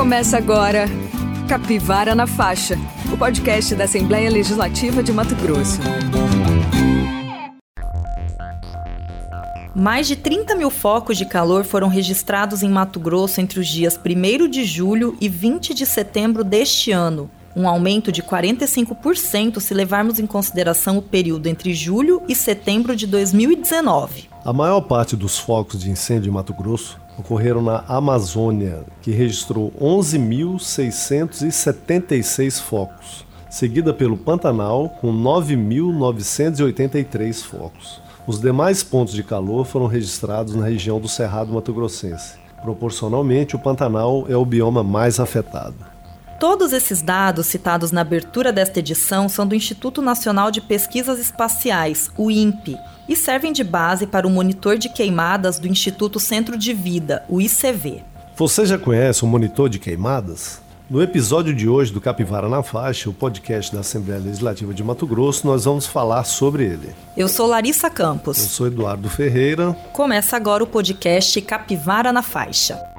Começa agora Capivara na Faixa, o podcast da Assembleia Legislativa de Mato Grosso. Mais de 30 mil focos de calor foram registrados em Mato Grosso entre os dias 1 de julho e 20 de setembro deste ano, um aumento de 45% se levarmos em consideração o período entre julho e setembro de 2019. A maior parte dos focos de incêndio em Mato Grosso ocorreram na Amazônia, que registrou 11.676 focos, seguida pelo Pantanal, com 9.983 focos. Os demais pontos de calor foram registrados na região do Cerrado Mato Grossense. Proporcionalmente, o Pantanal é o bioma mais afetado. Todos esses dados citados na abertura desta edição são do Instituto Nacional de Pesquisas Espaciais, o INPE, e servem de base para o monitor de queimadas do Instituto Centro de Vida, o ICV. Você já conhece o monitor de queimadas? No episódio de hoje do Capivara na Faixa, o podcast da Assembleia Legislativa de Mato Grosso, nós vamos falar sobre ele. Eu sou Larissa Campos. Eu sou Eduardo Ferreira. Começa agora o podcast Capivara na Faixa.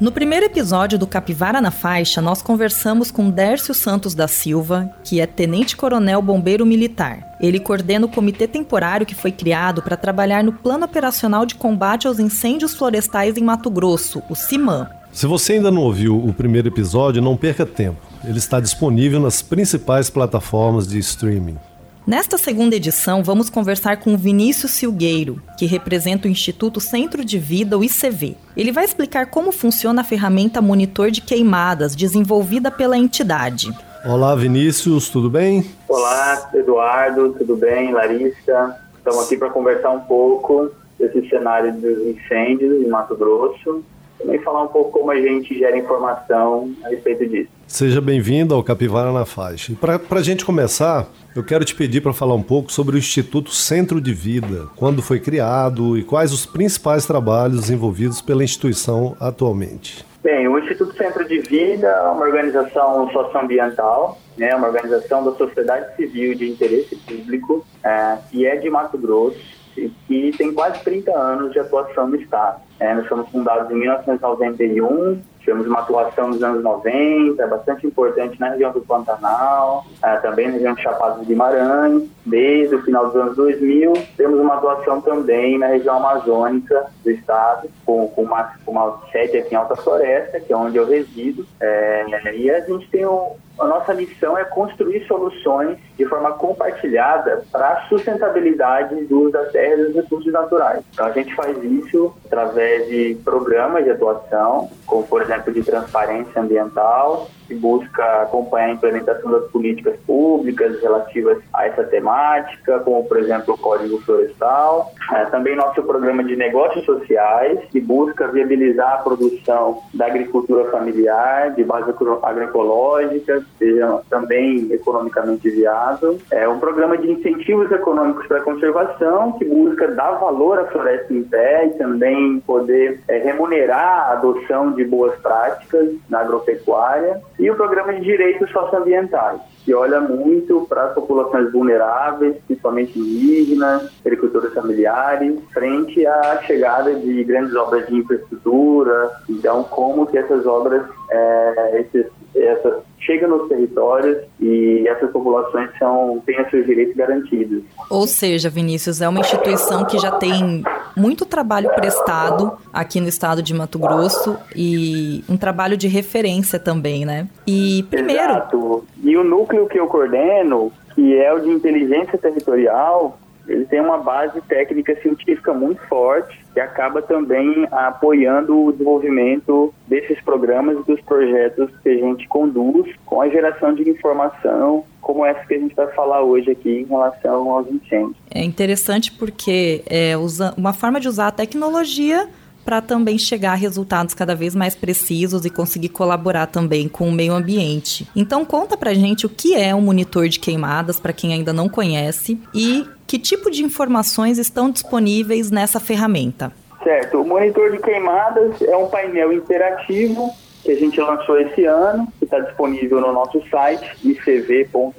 No primeiro episódio do Capivara na Faixa, nós conversamos com Dércio Santos da Silva, que é tenente-coronel bombeiro militar. Ele coordena o comitê temporário que foi criado para trabalhar no Plano Operacional de Combate aos Incêndios Florestais em Mato Grosso, o CIMAM. Se você ainda não ouviu o primeiro episódio, não perca tempo. Ele está disponível nas principais plataformas de streaming. Nesta segunda edição, vamos conversar com Vinícius Silgueiro, que representa o Instituto Centro de Vida, o ICV. Ele vai explicar como funciona a ferramenta Monitor de Queimadas, desenvolvida pela entidade. Olá, Vinícius, tudo bem? Olá, Eduardo, tudo bem? Larissa, estamos aqui para conversar um pouco desse cenário dos incêndios em Mato Grosso também falar um pouco como a gente gera informação a respeito disso. Seja bem-vindo ao Capivara na Faixa. Para a gente começar, eu quero te pedir para falar um pouco sobre o Instituto Centro de Vida, quando foi criado e quais os principais trabalhos envolvidos pela instituição atualmente. Bem, o Instituto Centro de Vida é uma organização socioambiental, né, uma organização da sociedade civil de interesse público, é, que é de Mato Grosso e que tem quase 30 anos de atuação no Estado. É, nós fomos fundados em 1991, tivemos uma atuação nos anos 90, bastante importante na região do Pantanal, é, também na região de Chapada dos Guimarães. Desde o final dos anos 2000, temos uma atuação também na região amazônica do estado, com, com, uma, com uma sede aqui em Alta Floresta, que é onde eu resido. É, e a gente tem um, a nossa missão é construir soluções de forma compartilhada para a sustentabilidade do uso das terras e dos recursos naturais. Então a gente faz isso através de programas de atuação, como por exemplo de transparência ambiental, que busca acompanhar a implementação das políticas públicas relativas a essa temática, como por exemplo o Código Florestal. É, também nosso programa de negócios sociais, que busca viabilizar a produção da agricultura familiar, de base agroecológica, seja também economicamente viável. É um programa de incentivos econômicos para a conservação, que busca dar valor à floresta em pé e também poder é, remunerar a adoção de boas práticas na agropecuária e o programa de direitos socioambientais, que olha muito para as populações vulneráveis, principalmente indígenas, agricultores familiares, frente à chegada de grandes obras de infraestrutura. Então, como que essas obras, é, esses, essas chega nos territórios e essas populações são, têm seus direitos garantidos. Ou seja, Vinícius, é uma instituição que já tem muito trabalho prestado aqui no estado de Mato Grosso e um trabalho de referência também, né? E primeiro. Exato. E o núcleo que eu coordeno, que é o de inteligência territorial, ele tem uma base técnica científica muito forte que acaba também apoiando o desenvolvimento desses programas e dos projetos que a gente conduz com a geração de informação como essa que a gente vai falar hoje aqui em relação aos incêndios. É interessante porque é uma forma de usar a tecnologia para também chegar a resultados cada vez mais precisos e conseguir colaborar também com o meio ambiente. Então conta pra gente o que é um monitor de queimadas para quem ainda não conhece e que tipo de informações estão disponíveis nessa ferramenta. Certo, o monitor de queimadas é um painel interativo que a gente lançou esse ano, que está disponível no nosso site, icv.org.br,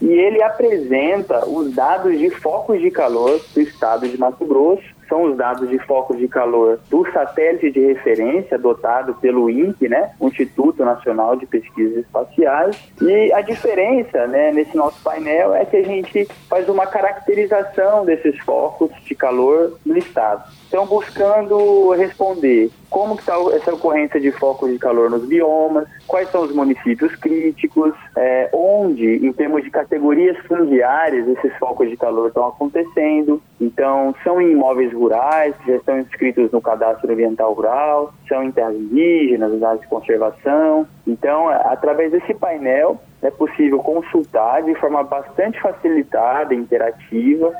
e ele apresenta os dados de focos de calor do estado de Mato Grosso são os dados de focos de calor do satélite de referência adotado pelo INPE, né, Instituto Nacional de Pesquisas Espaciais. E a diferença, né, nesse nosso painel é que a gente faz uma caracterização desses focos de calor no Então, buscando responder como está essa ocorrência de focos de calor nos biomas, quais são os municípios críticos, é, onde, em termos de categorias fundiárias, esses focos de calor estão acontecendo. Então, são em imóveis rurais, que já estão inscritos no cadastro ambiental rural, são em terras indígenas, áreas de conservação. Então, através desse painel, é possível consultar de forma bastante facilitada, interativa,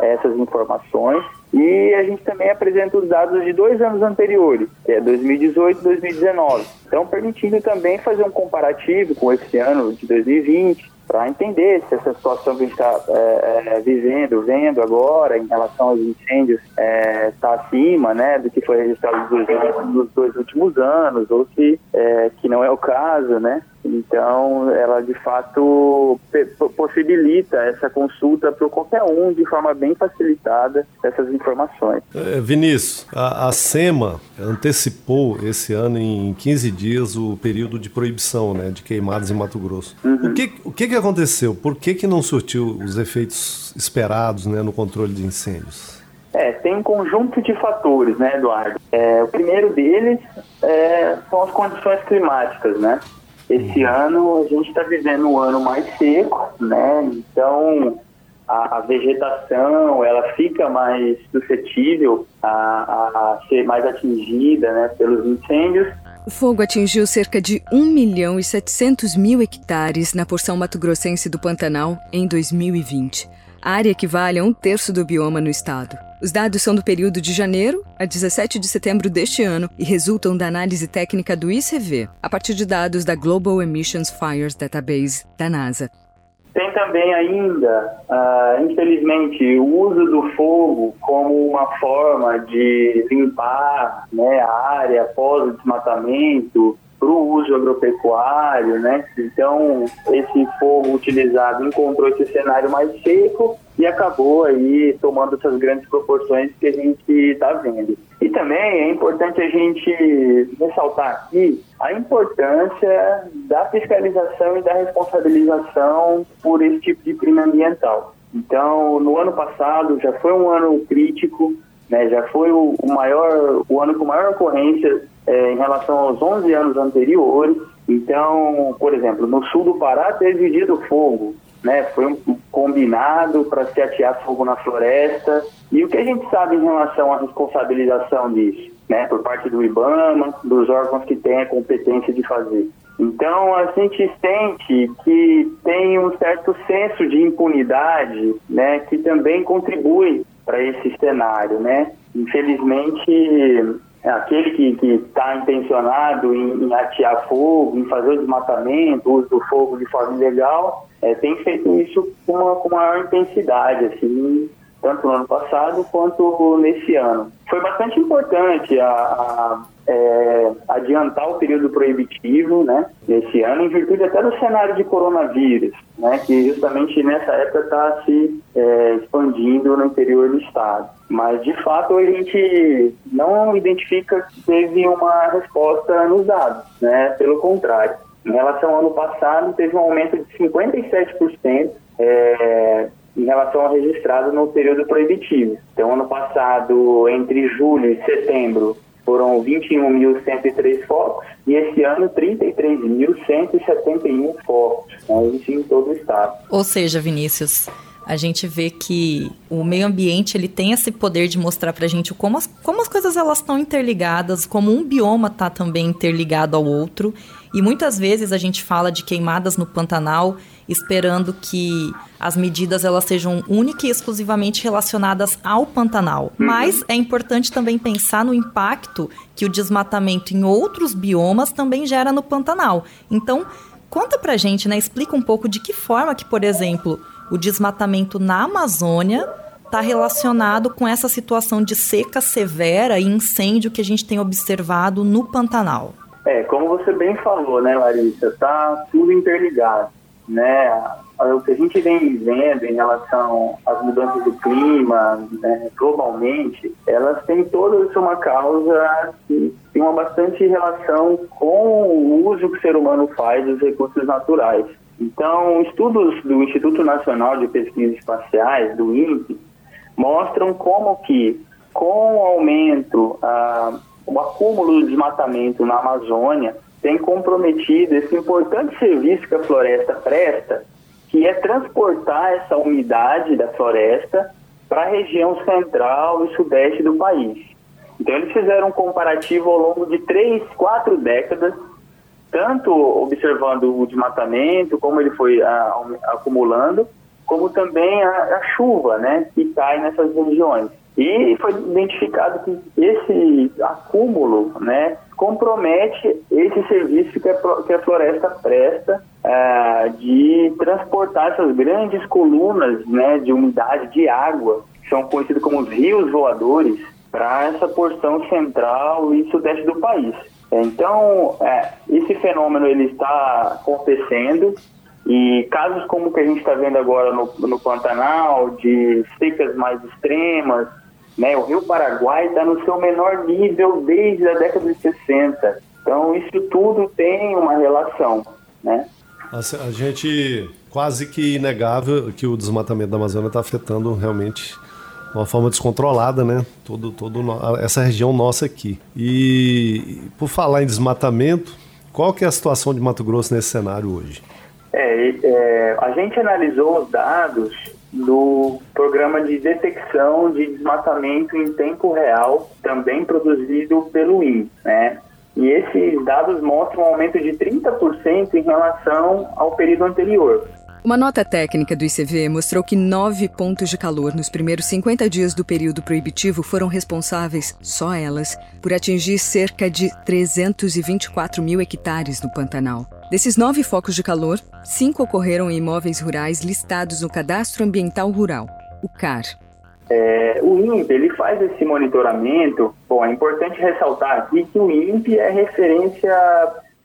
essas informações e a gente também apresenta os dados de dois anos anteriores, que é 2018 e 2019. Então, permitindo também fazer um comparativo com esse ano de 2020, para entender se essa situação que a gente está é, é, vivendo, vendo agora em relação aos incêndios está é, tá acima né, do que foi registrado nos dois, últimos anos, ou se é, que não é o caso, né? Então, ela de fato possibilita essa consulta para qualquer um de forma bem facilitada essas informações. É, Vinícius, a, a, SEMA antecipou esse ano em 15 dias o período de proibição né, de queimadas em Mato Grosso. Uhum. O, que, o que, que aconteceu? Por que, que não surtiu os efeitos esperados né, no controle de incêndios? É, tem um conjunto de fatores, né, Eduardo? É, o primeiro deles é, são as condições climáticas, né? Esse uhum. ano a gente está vivendo um ano mais seco, né? Então a, a, vegetação ela fica mais suscetível a, a, ser mais atingida né, pelos incêndios. O fogo atingiu cerca de 1 milhão e 700 mil hectares na porção mato-grossense do Pantanal em 2020. Área equivale a um terço do bioma no estado. Os dados são do período de janeiro a 17 de setembro deste ano e resultam da análise técnica do ICV, a partir de dados da Global Emissions Fires Database da NASA. Tem também ainda, uh, infelizmente, o uso do fogo como uma forma de limpar né, a área após o desmatamento, para o uso agropecuário, né? Então, esse fogo utilizado encontrou esse cenário mais seco e acabou aí tomando essas grandes proporções que a gente está vendo. E também é importante a gente ressaltar aqui a importância da fiscalização e da responsabilização por esse tipo de crime ambiental. Então, no ano passado já foi um ano crítico, né, já foi o, maior, o ano com maior ocorrência é, em relação aos 11 anos anteriores. Então, por exemplo, no sul do Pará teve o fogo, né? Foi um combinado para se atear fogo na floresta. E o que a gente sabe em relação à responsabilização disso, né? Por parte do IBAMA, dos órgãos que têm a competência de fazer. Então, a gente sente que tem um certo senso de impunidade, né? Que também contribui para esse cenário, né? Infelizmente, é aquele que está intencionado em, em, atear fogo, em fazer o desmatamento, o uso do fogo de forma ilegal, é, tem feito isso com, uma, com maior intensidade, assim, tanto no ano passado quanto nesse ano. Foi bastante importante a, a é, adiantar o período proibitivo, né, esse ano, em virtude até do cenário de coronavírus, né, que justamente nessa época está se é, expandindo no interior do estado. Mas, de fato, a gente não identifica que teve uma resposta nos dados, né, pelo contrário. Em relação ao ano passado, teve um aumento de 57% é, em relação ao registrado no período proibitivo. Então, ano passado, entre julho e setembro, foram 21.103 focos e esse ano 33.171 focos, né, em todo o estado. Ou seja, Vinícius, a gente vê que o meio ambiente ele tem esse poder de mostrar para a gente como as, como as coisas elas estão interligadas, como um bioma está também interligado ao outro. E muitas vezes a gente fala de queimadas no Pantanal esperando que as medidas elas sejam única e exclusivamente relacionadas ao Pantanal. Uhum. Mas é importante também pensar no impacto que o desmatamento em outros biomas também gera no Pantanal. Então, conta pra gente, né? Explica um pouco de que forma que, por exemplo, o desmatamento na Amazônia está relacionado com essa situação de seca severa e incêndio que a gente tem observado no Pantanal. É, como você bem falou, né, Larissa, tá tudo interligado. né, o que a gente vem vendo em relação às mudanças do clima, né, globalmente, elas têm todas uma causa que tem uma bastante relação com o uso que o ser humano faz dos recursos naturais. Então, estudos do Instituto Nacional de Pesquisas Espaciais, do INPE, mostram como que, com o aumento, ah, o acúmulo de desmatamento na Amazônia, tem comprometido esse importante serviço que a floresta presta, que é transportar essa umidade da floresta para a região central e sudeste do país. Então, eles fizeram um comparativo ao longo de três, quatro décadas, tanto observando o desmatamento, como ele foi a, ah, acumulando, como também a, a chuva né, que cai nessas regiões. E foi identificado que esse acúmulo né, compromete esse serviço que a, floresta presta uh, de transportar essas grandes colunas né, de umidade de água, que são conhecidos como os rios voadores, para essa porção central e sudeste do país. Então, é, esse fenômeno ele está acontecendo e casos como o que a gente está vendo agora no, no Pantanal, de secas mais extremas, né? O Rio Paraguai está no seu menor nível desde a década de 60. Então, isso tudo tem uma relação, né? A gente quase que inegável que o desmatamento da Amazônia está afetando realmente de uma forma descontrolada, né? Todo, todo essa região nossa aqui. E por falar em desmatamento, qual que é a situação de Mato Grosso nesse cenário hoje? É, é, a gente analisou os dados do programa de detecção de desmatamento em tempo real, também produzido pelo IN, né? E esses dados mostram um aumento de 30% em relação ao período anterior. Uma nota técnica do ICV mostrou que nove pontos de calor nos primeiros 50 dias do período proibitivo foram responsáveis, só elas, por atingir cerca de 324 mil hectares no Pantanal. Desses nove focos de calor, cinco ocorreram em imóveis rurais listados no Cadastro Ambiental Rural, o CAR. É, o INPE ele faz esse monitoramento. Bom, é importante ressaltar aqui que o INPE é referência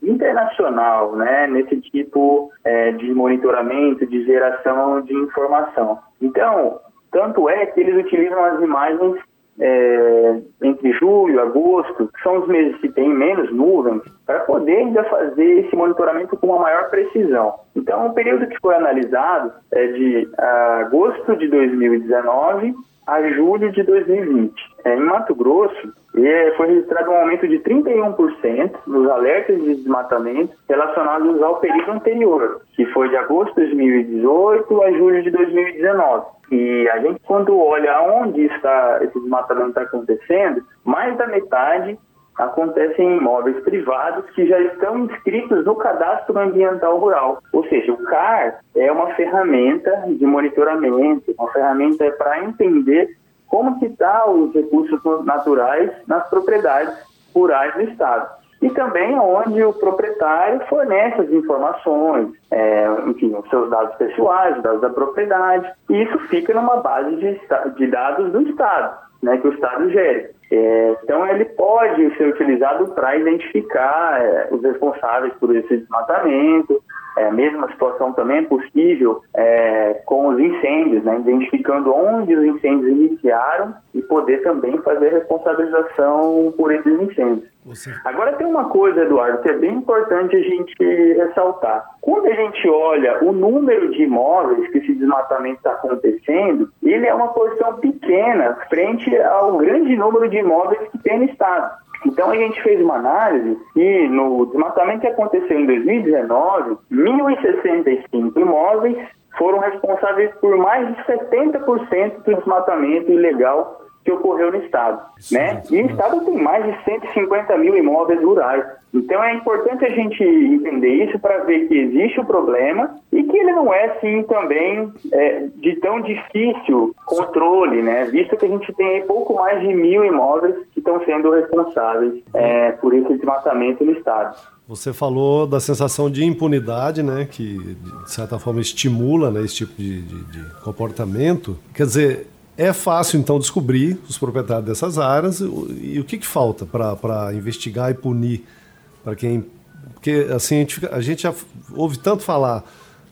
internacional, né, nesse tipo é, de monitoramento, de geração de informação. Então, tanto é que eles utilizam as imagens é, entre julho e agosto, que são os meses que têm menos nuvens, para poder ainda fazer esse monitoramento com uma maior precisão. Então, o período que foi analisado é de agosto de 2019 a julho de 2020. É, em Mato Grosso, é, foi registrado um aumento de 31% nos alertas de desmatamento relacionados ao período anterior, que foi de agosto de 2018 a julho de 2019. E a gente, quando olha onde está esse desmatamento está acontecendo, mais da metade acontece em imóveis privados que já estão inscritos no cadastro ambiental rural. Ou seja, o CAR é uma ferramenta de monitoramento, uma ferramenta para entender como que estão tá os recursos naturais nas propriedades rurais do Estado. E também onde o proprietário fornece as informações, é, enfim, os seus dados pessoais, os dados da propriedade. E isso fica numa base de, de dados do Estado, né, que o Estado gere. É, então, ele pode ser utilizado para identificar é, os responsáveis por esse desmatamento. É, a mesma situação também é possível é, com os incêndios, né, identificando onde os incêndios iniciaram e poder também fazer responsabilização por esses incêndios. Você... Agora tem uma coisa, Eduardo, que é bem importante a gente ressaltar. Quando a gente olha o número de imóveis que esse desmatamento está acontecendo, ele é uma porção pequena frente ao grande número de imóveis que tem no estado. Então a gente fez uma análise e no desmatamento que aconteceu em 2019, 1.065 imóveis foram responsáveis por mais de 70% do desmatamento ilegal que ocorreu no estado, né? E o estado tem mais de 150 mil imóveis rurais. Então é importante a gente entender isso para ver que existe o problema e que ele não é assim também é, de tão difícil controle, né? Visto que a gente tem pouco mais de mil imóveis que estão sendo responsáveis é, por esse desmatamento no estado. Você falou da sensação de impunidade, né, que de certa forma estimula né, esse tipo de, de, de comportamento. Quer dizer, é fácil, então, descobrir os proprietários dessas áreas e, o que, que falta para investigar e punir para quem. Porque, assim, a gente, a gente já ouve tanto falar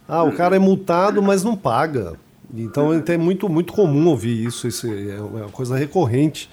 Ah, o cara é multado, mas não paga. Então é muito, muito comum ouvir isso, isso é uma coisa recorrente.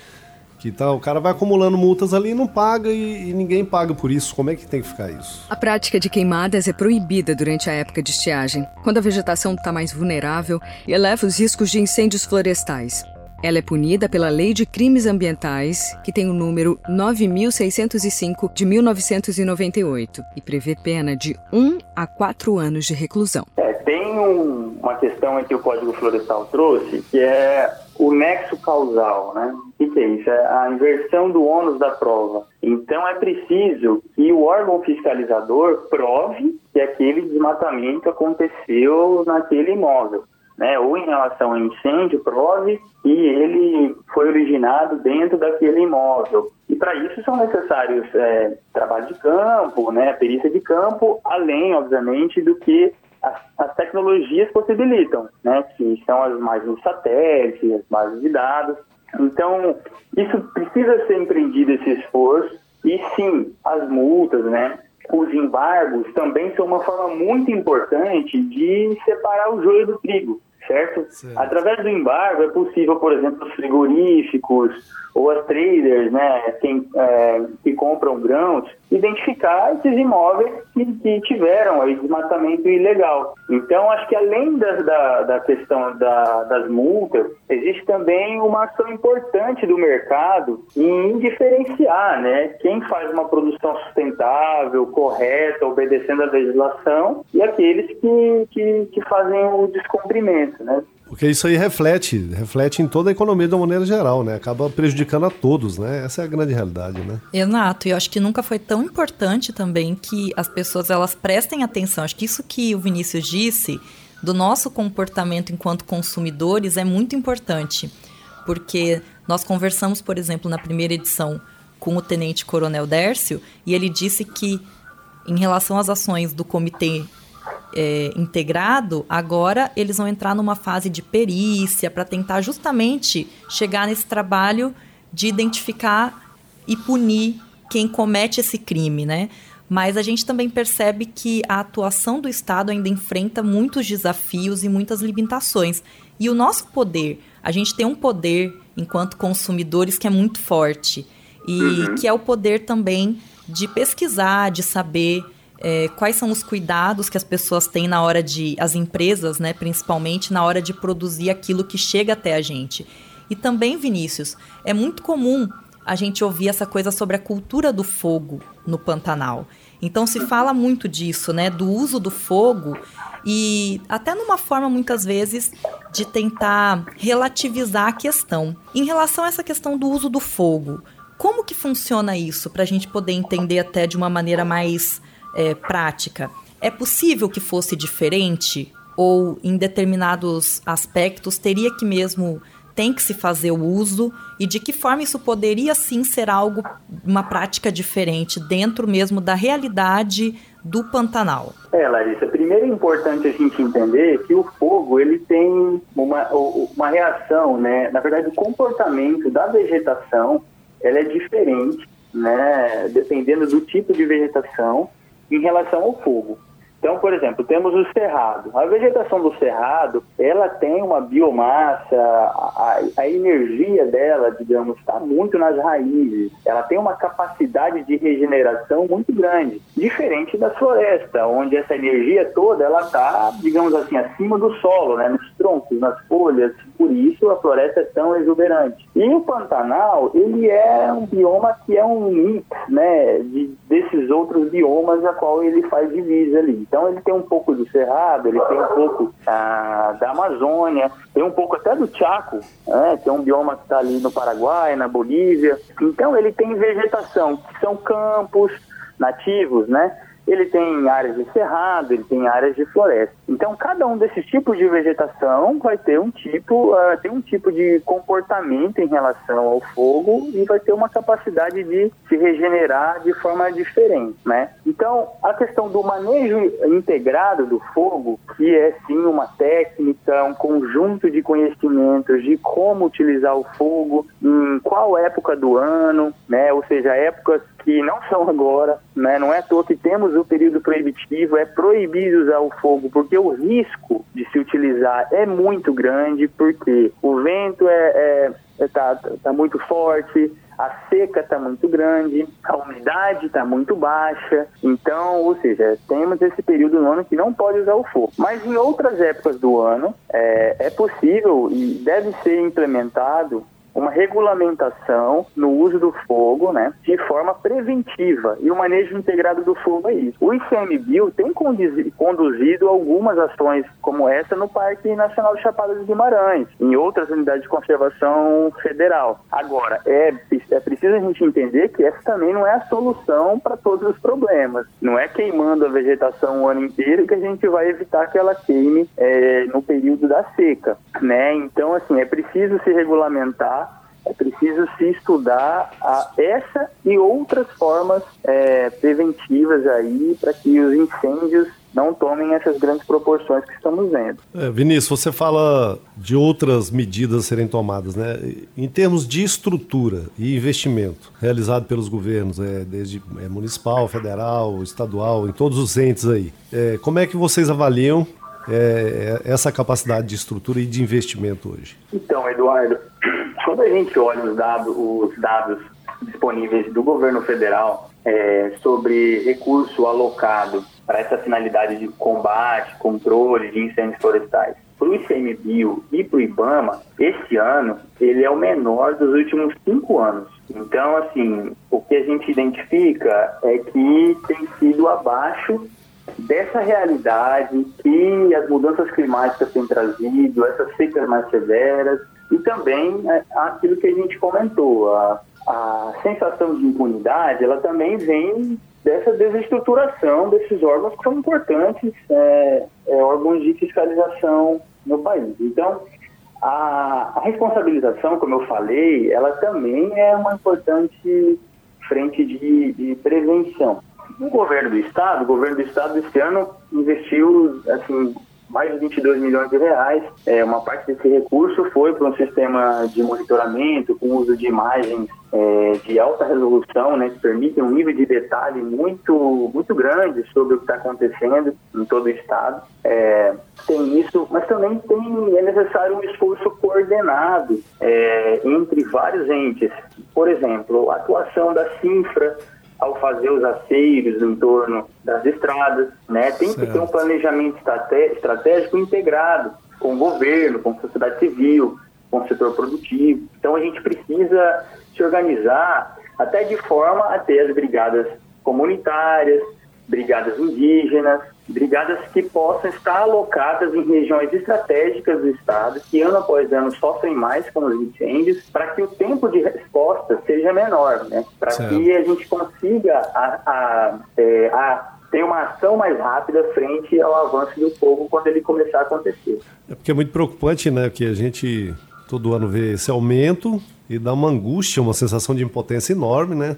Que tá, o cara vai acumulando multas ali e não paga e, e, ninguém paga por isso. Como é que tem que ficar isso? A prática de queimadas é proibida durante a época de estiagem, quando a vegetação está mais vulnerável e eleva os riscos de incêndios florestais. Ela é punida pela Lei de Crimes Ambientais, que tem o número 9605 de 1998 e prevê pena de 1 a 4 anos de reclusão. É, tem um, uma questão que o Código Florestal trouxe, que é o nexo causal, né? O que é isso? É a inversão do ônus da prova. Então é preciso que o órgão fiscalizador prove que aquele desmatamento aconteceu naquele imóvel né, ou em relação a incêndio, prove que ele foi originado dentro daquele imóvel. E para isso são necessários é, trabalho de campo, né, perícia de campo, além, obviamente, do que as, as tecnologias possibilitam, né, que são as imagens de satélite, as bases de dados. Então, isso precisa ser empreendido esse esforço e sim, as multas, né, os embargos também são uma forma muito importante de separar o joio do trigo certo? certo? Através do embargo é possível, por exemplo, os frigoríficos ou as traders, né, quem, é, que compram grãos, identificar esses imóveis que, que tiveram aí desmatamento ilegal. Então, acho que além da, da, da questão da, das multas, existe também uma ação importante do mercado em diferenciar, né, quem faz uma produção sustentável, correta, obedecendo a legislação, e aqueles que, que, que fazem o descumprimento, né? Porque isso aí reflete, reflete em toda a economia de uma maneira geral, né? Acaba prejudicando a todos, né? Essa é a grande realidade, né? Exato. E eu acho que nunca foi tão importante também que as pessoas elas prestem atenção. Acho que isso que o Vinícius disse do nosso comportamento enquanto consumidores é muito importante. Porque nós conversamos, por exemplo, na primeira edição com o Tenente Coronel Dércio, e ele disse que em relação às ações do Comitê é, integrado, agora eles vão entrar numa fase de perícia para tentar justamente chegar nesse trabalho de identificar e punir quem comete esse crime, né? Mas a gente também percebe que a atuação do Estado ainda enfrenta muitos desafios e muitas limitações. E o nosso poder, a gente tem um poder enquanto consumidores que é muito forte e uhum. que é o poder também de pesquisar, de saber é, quais são os cuidados que as pessoas têm na hora de, as empresas, né, principalmente na hora de produzir aquilo que chega até a gente. E também, Vinícius, é muito comum a gente ouvir essa coisa sobre a cultura do fogo no Pantanal. Então se fala muito disso, né, do uso do fogo e até numa forma muitas vezes de tentar relativizar a questão. Em relação a essa questão do uso do fogo, como que funciona isso para a gente poder entender até de uma maneira mais é, prática, é possível que fosse diferente? Ou em determinados aspectos teria que mesmo tem que se fazer o uso e de que forma isso poderia sim ser algo, uma prática diferente dentro mesmo da realidade do Pantanal? É, Larissa, primeiro é importante a gente entender que o fogo ele tem uma, uma reação, né? Na verdade, o comportamento da vegetação ela é diferente, né? Dependendo do tipo de vegetação em relação ao fogo. Então, por exemplo, temos o cerrado. A vegetação do cerrado, ela tem uma biomassa, a, a energia dela, digamos, está muito nas raízes. Ela tem uma capacidade de regeneração muito grande, diferente da floresta, onde essa energia toda ela está, digamos assim, acima do solo, né, nos troncos, nas folhas. Por isso a floresta é tão exuberante. E o Pantanal, ele é um bioma que é um mix, né, de, desses outros biomas a qual ele faz divisa ali. Então ele tem um pouco do Cerrado, ele tem um pouco ah, da Amazônia, tem um pouco até do Chaco, né, que é um bioma que está ali no Paraguai, na Bolívia. Então ele tem vegetação, que são campos nativos, né? Ele tem áreas de cerrado, ele tem áreas de floresta. Então, cada um desses tipos de vegetação vai ter um tipo, uh, tem um tipo de comportamento em relação ao fogo e vai ter uma capacidade de se regenerar de forma diferente, né? Então, a questão do manejo integrado do fogo, que é sim uma técnica, um conjunto de conhecimentos de como utilizar o fogo, em qual época do ano, né? Ou seja, épocas que não são agora, né? Não é à toa que temos o período proibitivo, é proibido usar o fogo, porque o risco de se utilizar é muito grande, porque o vento é, é, é tá, tá muito forte, a seca está muito grande, a umidade está muito baixa. Então, ou seja, temos esse período no ano que não pode usar o fogo. Mas em outras épocas do ano é, é possível e deve ser implementado uma regulamentação no uso do fogo, né, de forma preventiva e o manejo integrado do fogo isso. O ICMBio tem conduzido algumas ações como essa no Parque Nacional de Chapada dos Guimarães, em outras unidades de conservação federal. Agora, é, é preciso a gente entender que essa também não é a solução para todos os problemas. Não é queimando a vegetação o ano inteiro que a gente vai evitar que ela queime é, no período da seca, né? Então, assim, é preciso se regulamentar é preciso se estudar essa e outras formas é, preventivas aí para que os incêndios não tomem essas grandes proporções que estamos vendo. É, Vinícius, você fala de outras medidas serem tomadas, né? Em termos de estrutura e investimento realizado pelos governos, é, desde é, municipal, federal, estadual, em todos os entes aí, é, como é que vocês avaliam é, é, essa capacidade de estrutura e de investimento hoje? Então, Eduardo, quando a gente olha os dados, os dados disponíveis do governo federal é, sobre recurso alocado para essa finalidade de combate, controle de incêndios florestais, para o ICMBio e para o IBAMA, esse ano ele é o menor dos últimos cinco anos. Então, assim, o que a gente identifica é que tem sido abaixo dessa realidade que as mudanças climáticas têm trazido, essas secas mais severas, e também é, aquilo que a gente comentou, a, a sensação de impunidade, ela também vem dessa desestruturação desses órgãos que são importantes, é, é, órgãos de fiscalização no país. Então, a, a, responsabilização, como eu falei, ela também é uma importante frente de, de prevenção. O governo do estado, o governo do estado esse ano investiu assim mais de 22 milhões de reais. É, uma parte desse recurso foi para um sistema de monitoramento com uso de imagens é, de alta resolução, né, que permitem um nível de detalhe muito, muito grande sobre o que está acontecendo em todo o estado. É, tem isso, mas também tem, é necessário um esforço coordenado é, entre vários entes. Por exemplo, a atuação da CINFRA, ao fazer os aceiros em torno das estradas, né? Tem certo. que ter um planejamento estratégico integrado com o governo, com a sociedade civil, com o setor produtivo. Então a gente precisa se organizar até de forma a ter as brigadas comunitárias, brigadas indígenas, brigadas que possam estar alocadas em regiões estratégicas do estado, que ano após ano sofrem mais com os incêndios, para que o tempo de resposta seja menor, né? para que a gente consiga a, a, é, a ter uma ação mais rápida frente ao avanço do fogo quando ele começar a acontecer. É porque é muito preocupante, né, que a gente todo ano vê esse aumento e dá uma angústia, uma sensação de impotência enorme, né?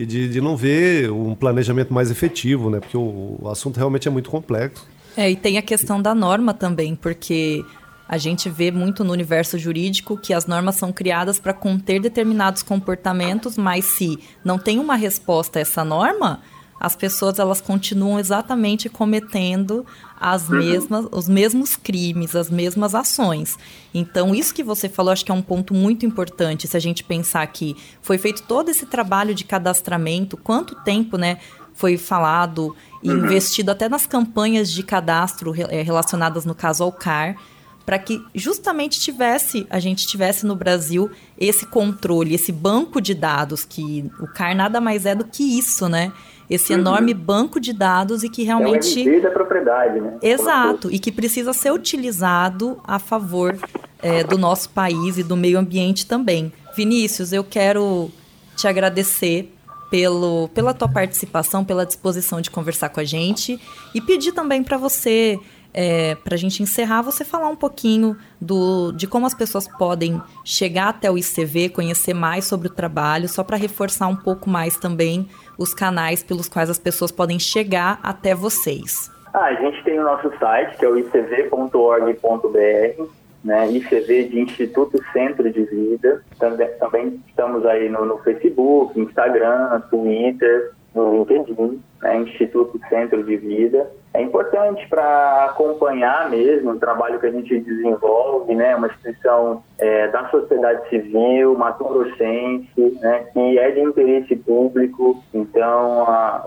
E de, de não ver um planejamento mais efetivo, né? Porque o, o assunto realmente é muito complexo. É, e tem a questão da norma também, porque a gente vê muito no universo jurídico que as normas são criadas para conter determinados comportamentos, mas se não tem uma resposta a essa norma, as pessoas elas continuam exatamente cometendo as uhum. mesmas, os mesmos crimes, as mesmas ações. Então, isso que você falou, acho que é um ponto muito importante. Se a gente pensar que foi feito todo esse trabalho de cadastramento, quanto tempo, né? Foi falado e uhum. investido até nas campanhas de cadastro eh, relacionadas, no caso, ao CAR, para que justamente tivesse, a gente tivesse no Brasil esse controle, esse banco de dados, que o CAR nada mais é do que isso, né? Esse uhum. enorme banco de dados e que realmente. É o da propriedade, né? Exato, e que precisa ser utilizado a favor é, do nosso país e do meio ambiente também. Vinícius, eu quero te agradecer pelo, pela tua participação, pela disposição de conversar com a gente e pedir também para você é, para a gente encerrar, você falar um pouquinho do, de como as pessoas podem chegar até o ICV, conhecer mais sobre o trabalho, só para reforçar um pouco mais também os canais pelos quais as pessoas podem chegar até vocês. Ah, a gente tem o nosso site, que é o icv.org.br. né, ICV de Instituto Centro de Vida. Também, também estamos aí no, no Facebook, Instagram, Twitter, no LinkedIn, né, Instituto Centro de Vida. É importante para acompanhar mesmo o trabalho que a gente desenvolve, né, uma instituição é, da sociedade civil, mato-grossense, né, que é de interesse público, então a,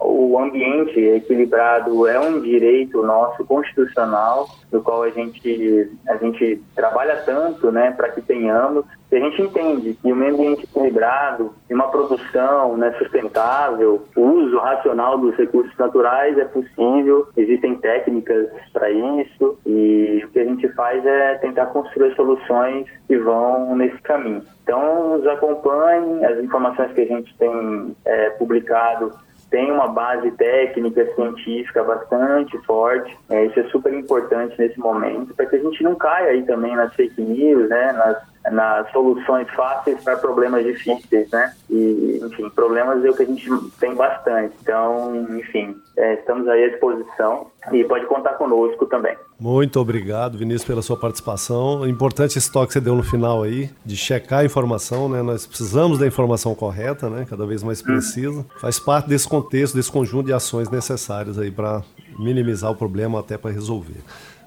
o ambiente equilibrado é um direito nosso constitucional, do qual a gente, a gente trabalha tanto né, para que tenhamos, e a gente entende que meio ambiente equilibrado uma produção né, sustentável, uso racional dos recursos naturais é possível, existem técnicas para isso e o que a gente faz é tentar construir soluções que vão nesse caminho. Então, nos acompanhem, as informações que a gente tem é, publicado tem uma base técnica, científica bastante forte. É, isso é super importante nesse momento, para que a gente não caia aí também nas fake news, né, nas, nas soluções fáceis para problemas difíceis, né? E, enfim, problemas é o que a gente tem bastante. Então, enfim, é, estamos aí à disposição e pode contar conosco também. Muito obrigado, Vinícius, pela sua participação. Importante esse toque que você deu no final aí, de checar a informação, né? Nós precisamos da informação correta, né? Cada vez mais precisa. Hum. Faz parte desse contexto, desse conjunto de ações necessárias aí para minimizar o problema até para resolver.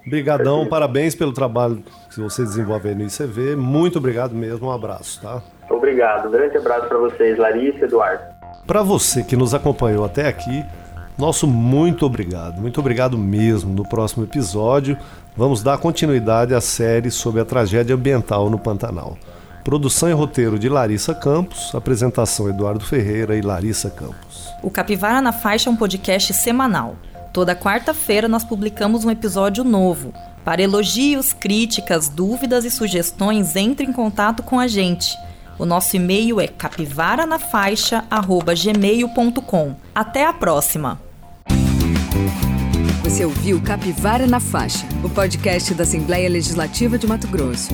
Obrigadão, parabéns pelo trabalho que você desenvolve aí no ICV. Muito obrigado mesmo, um abraço, tá? Obrigado, um grande abraço para vocês, Larissa e Eduardo. Para você que nos acompanhou até aqui, nosso muito obrigado, muito obrigado mesmo. No próximo episódio, vamos dar continuidade à série sobre a tragédia ambiental no Pantanal. Produção e roteiro de Larissa Campos, apresentação Eduardo Ferreira e Larissa Campos. O Capivara na Faixa é um podcast semanal. Toda quarta-feira nós publicamos um episódio novo. Para elogios, críticas, dúvidas e sugestões, entre em contato com a gente. O nosso e-mail é capivaranafaixa@gmail.com. Até a próxima. Você ouviu Capivara na Faixa, o podcast da Assembleia Legislativa de Mato Grosso.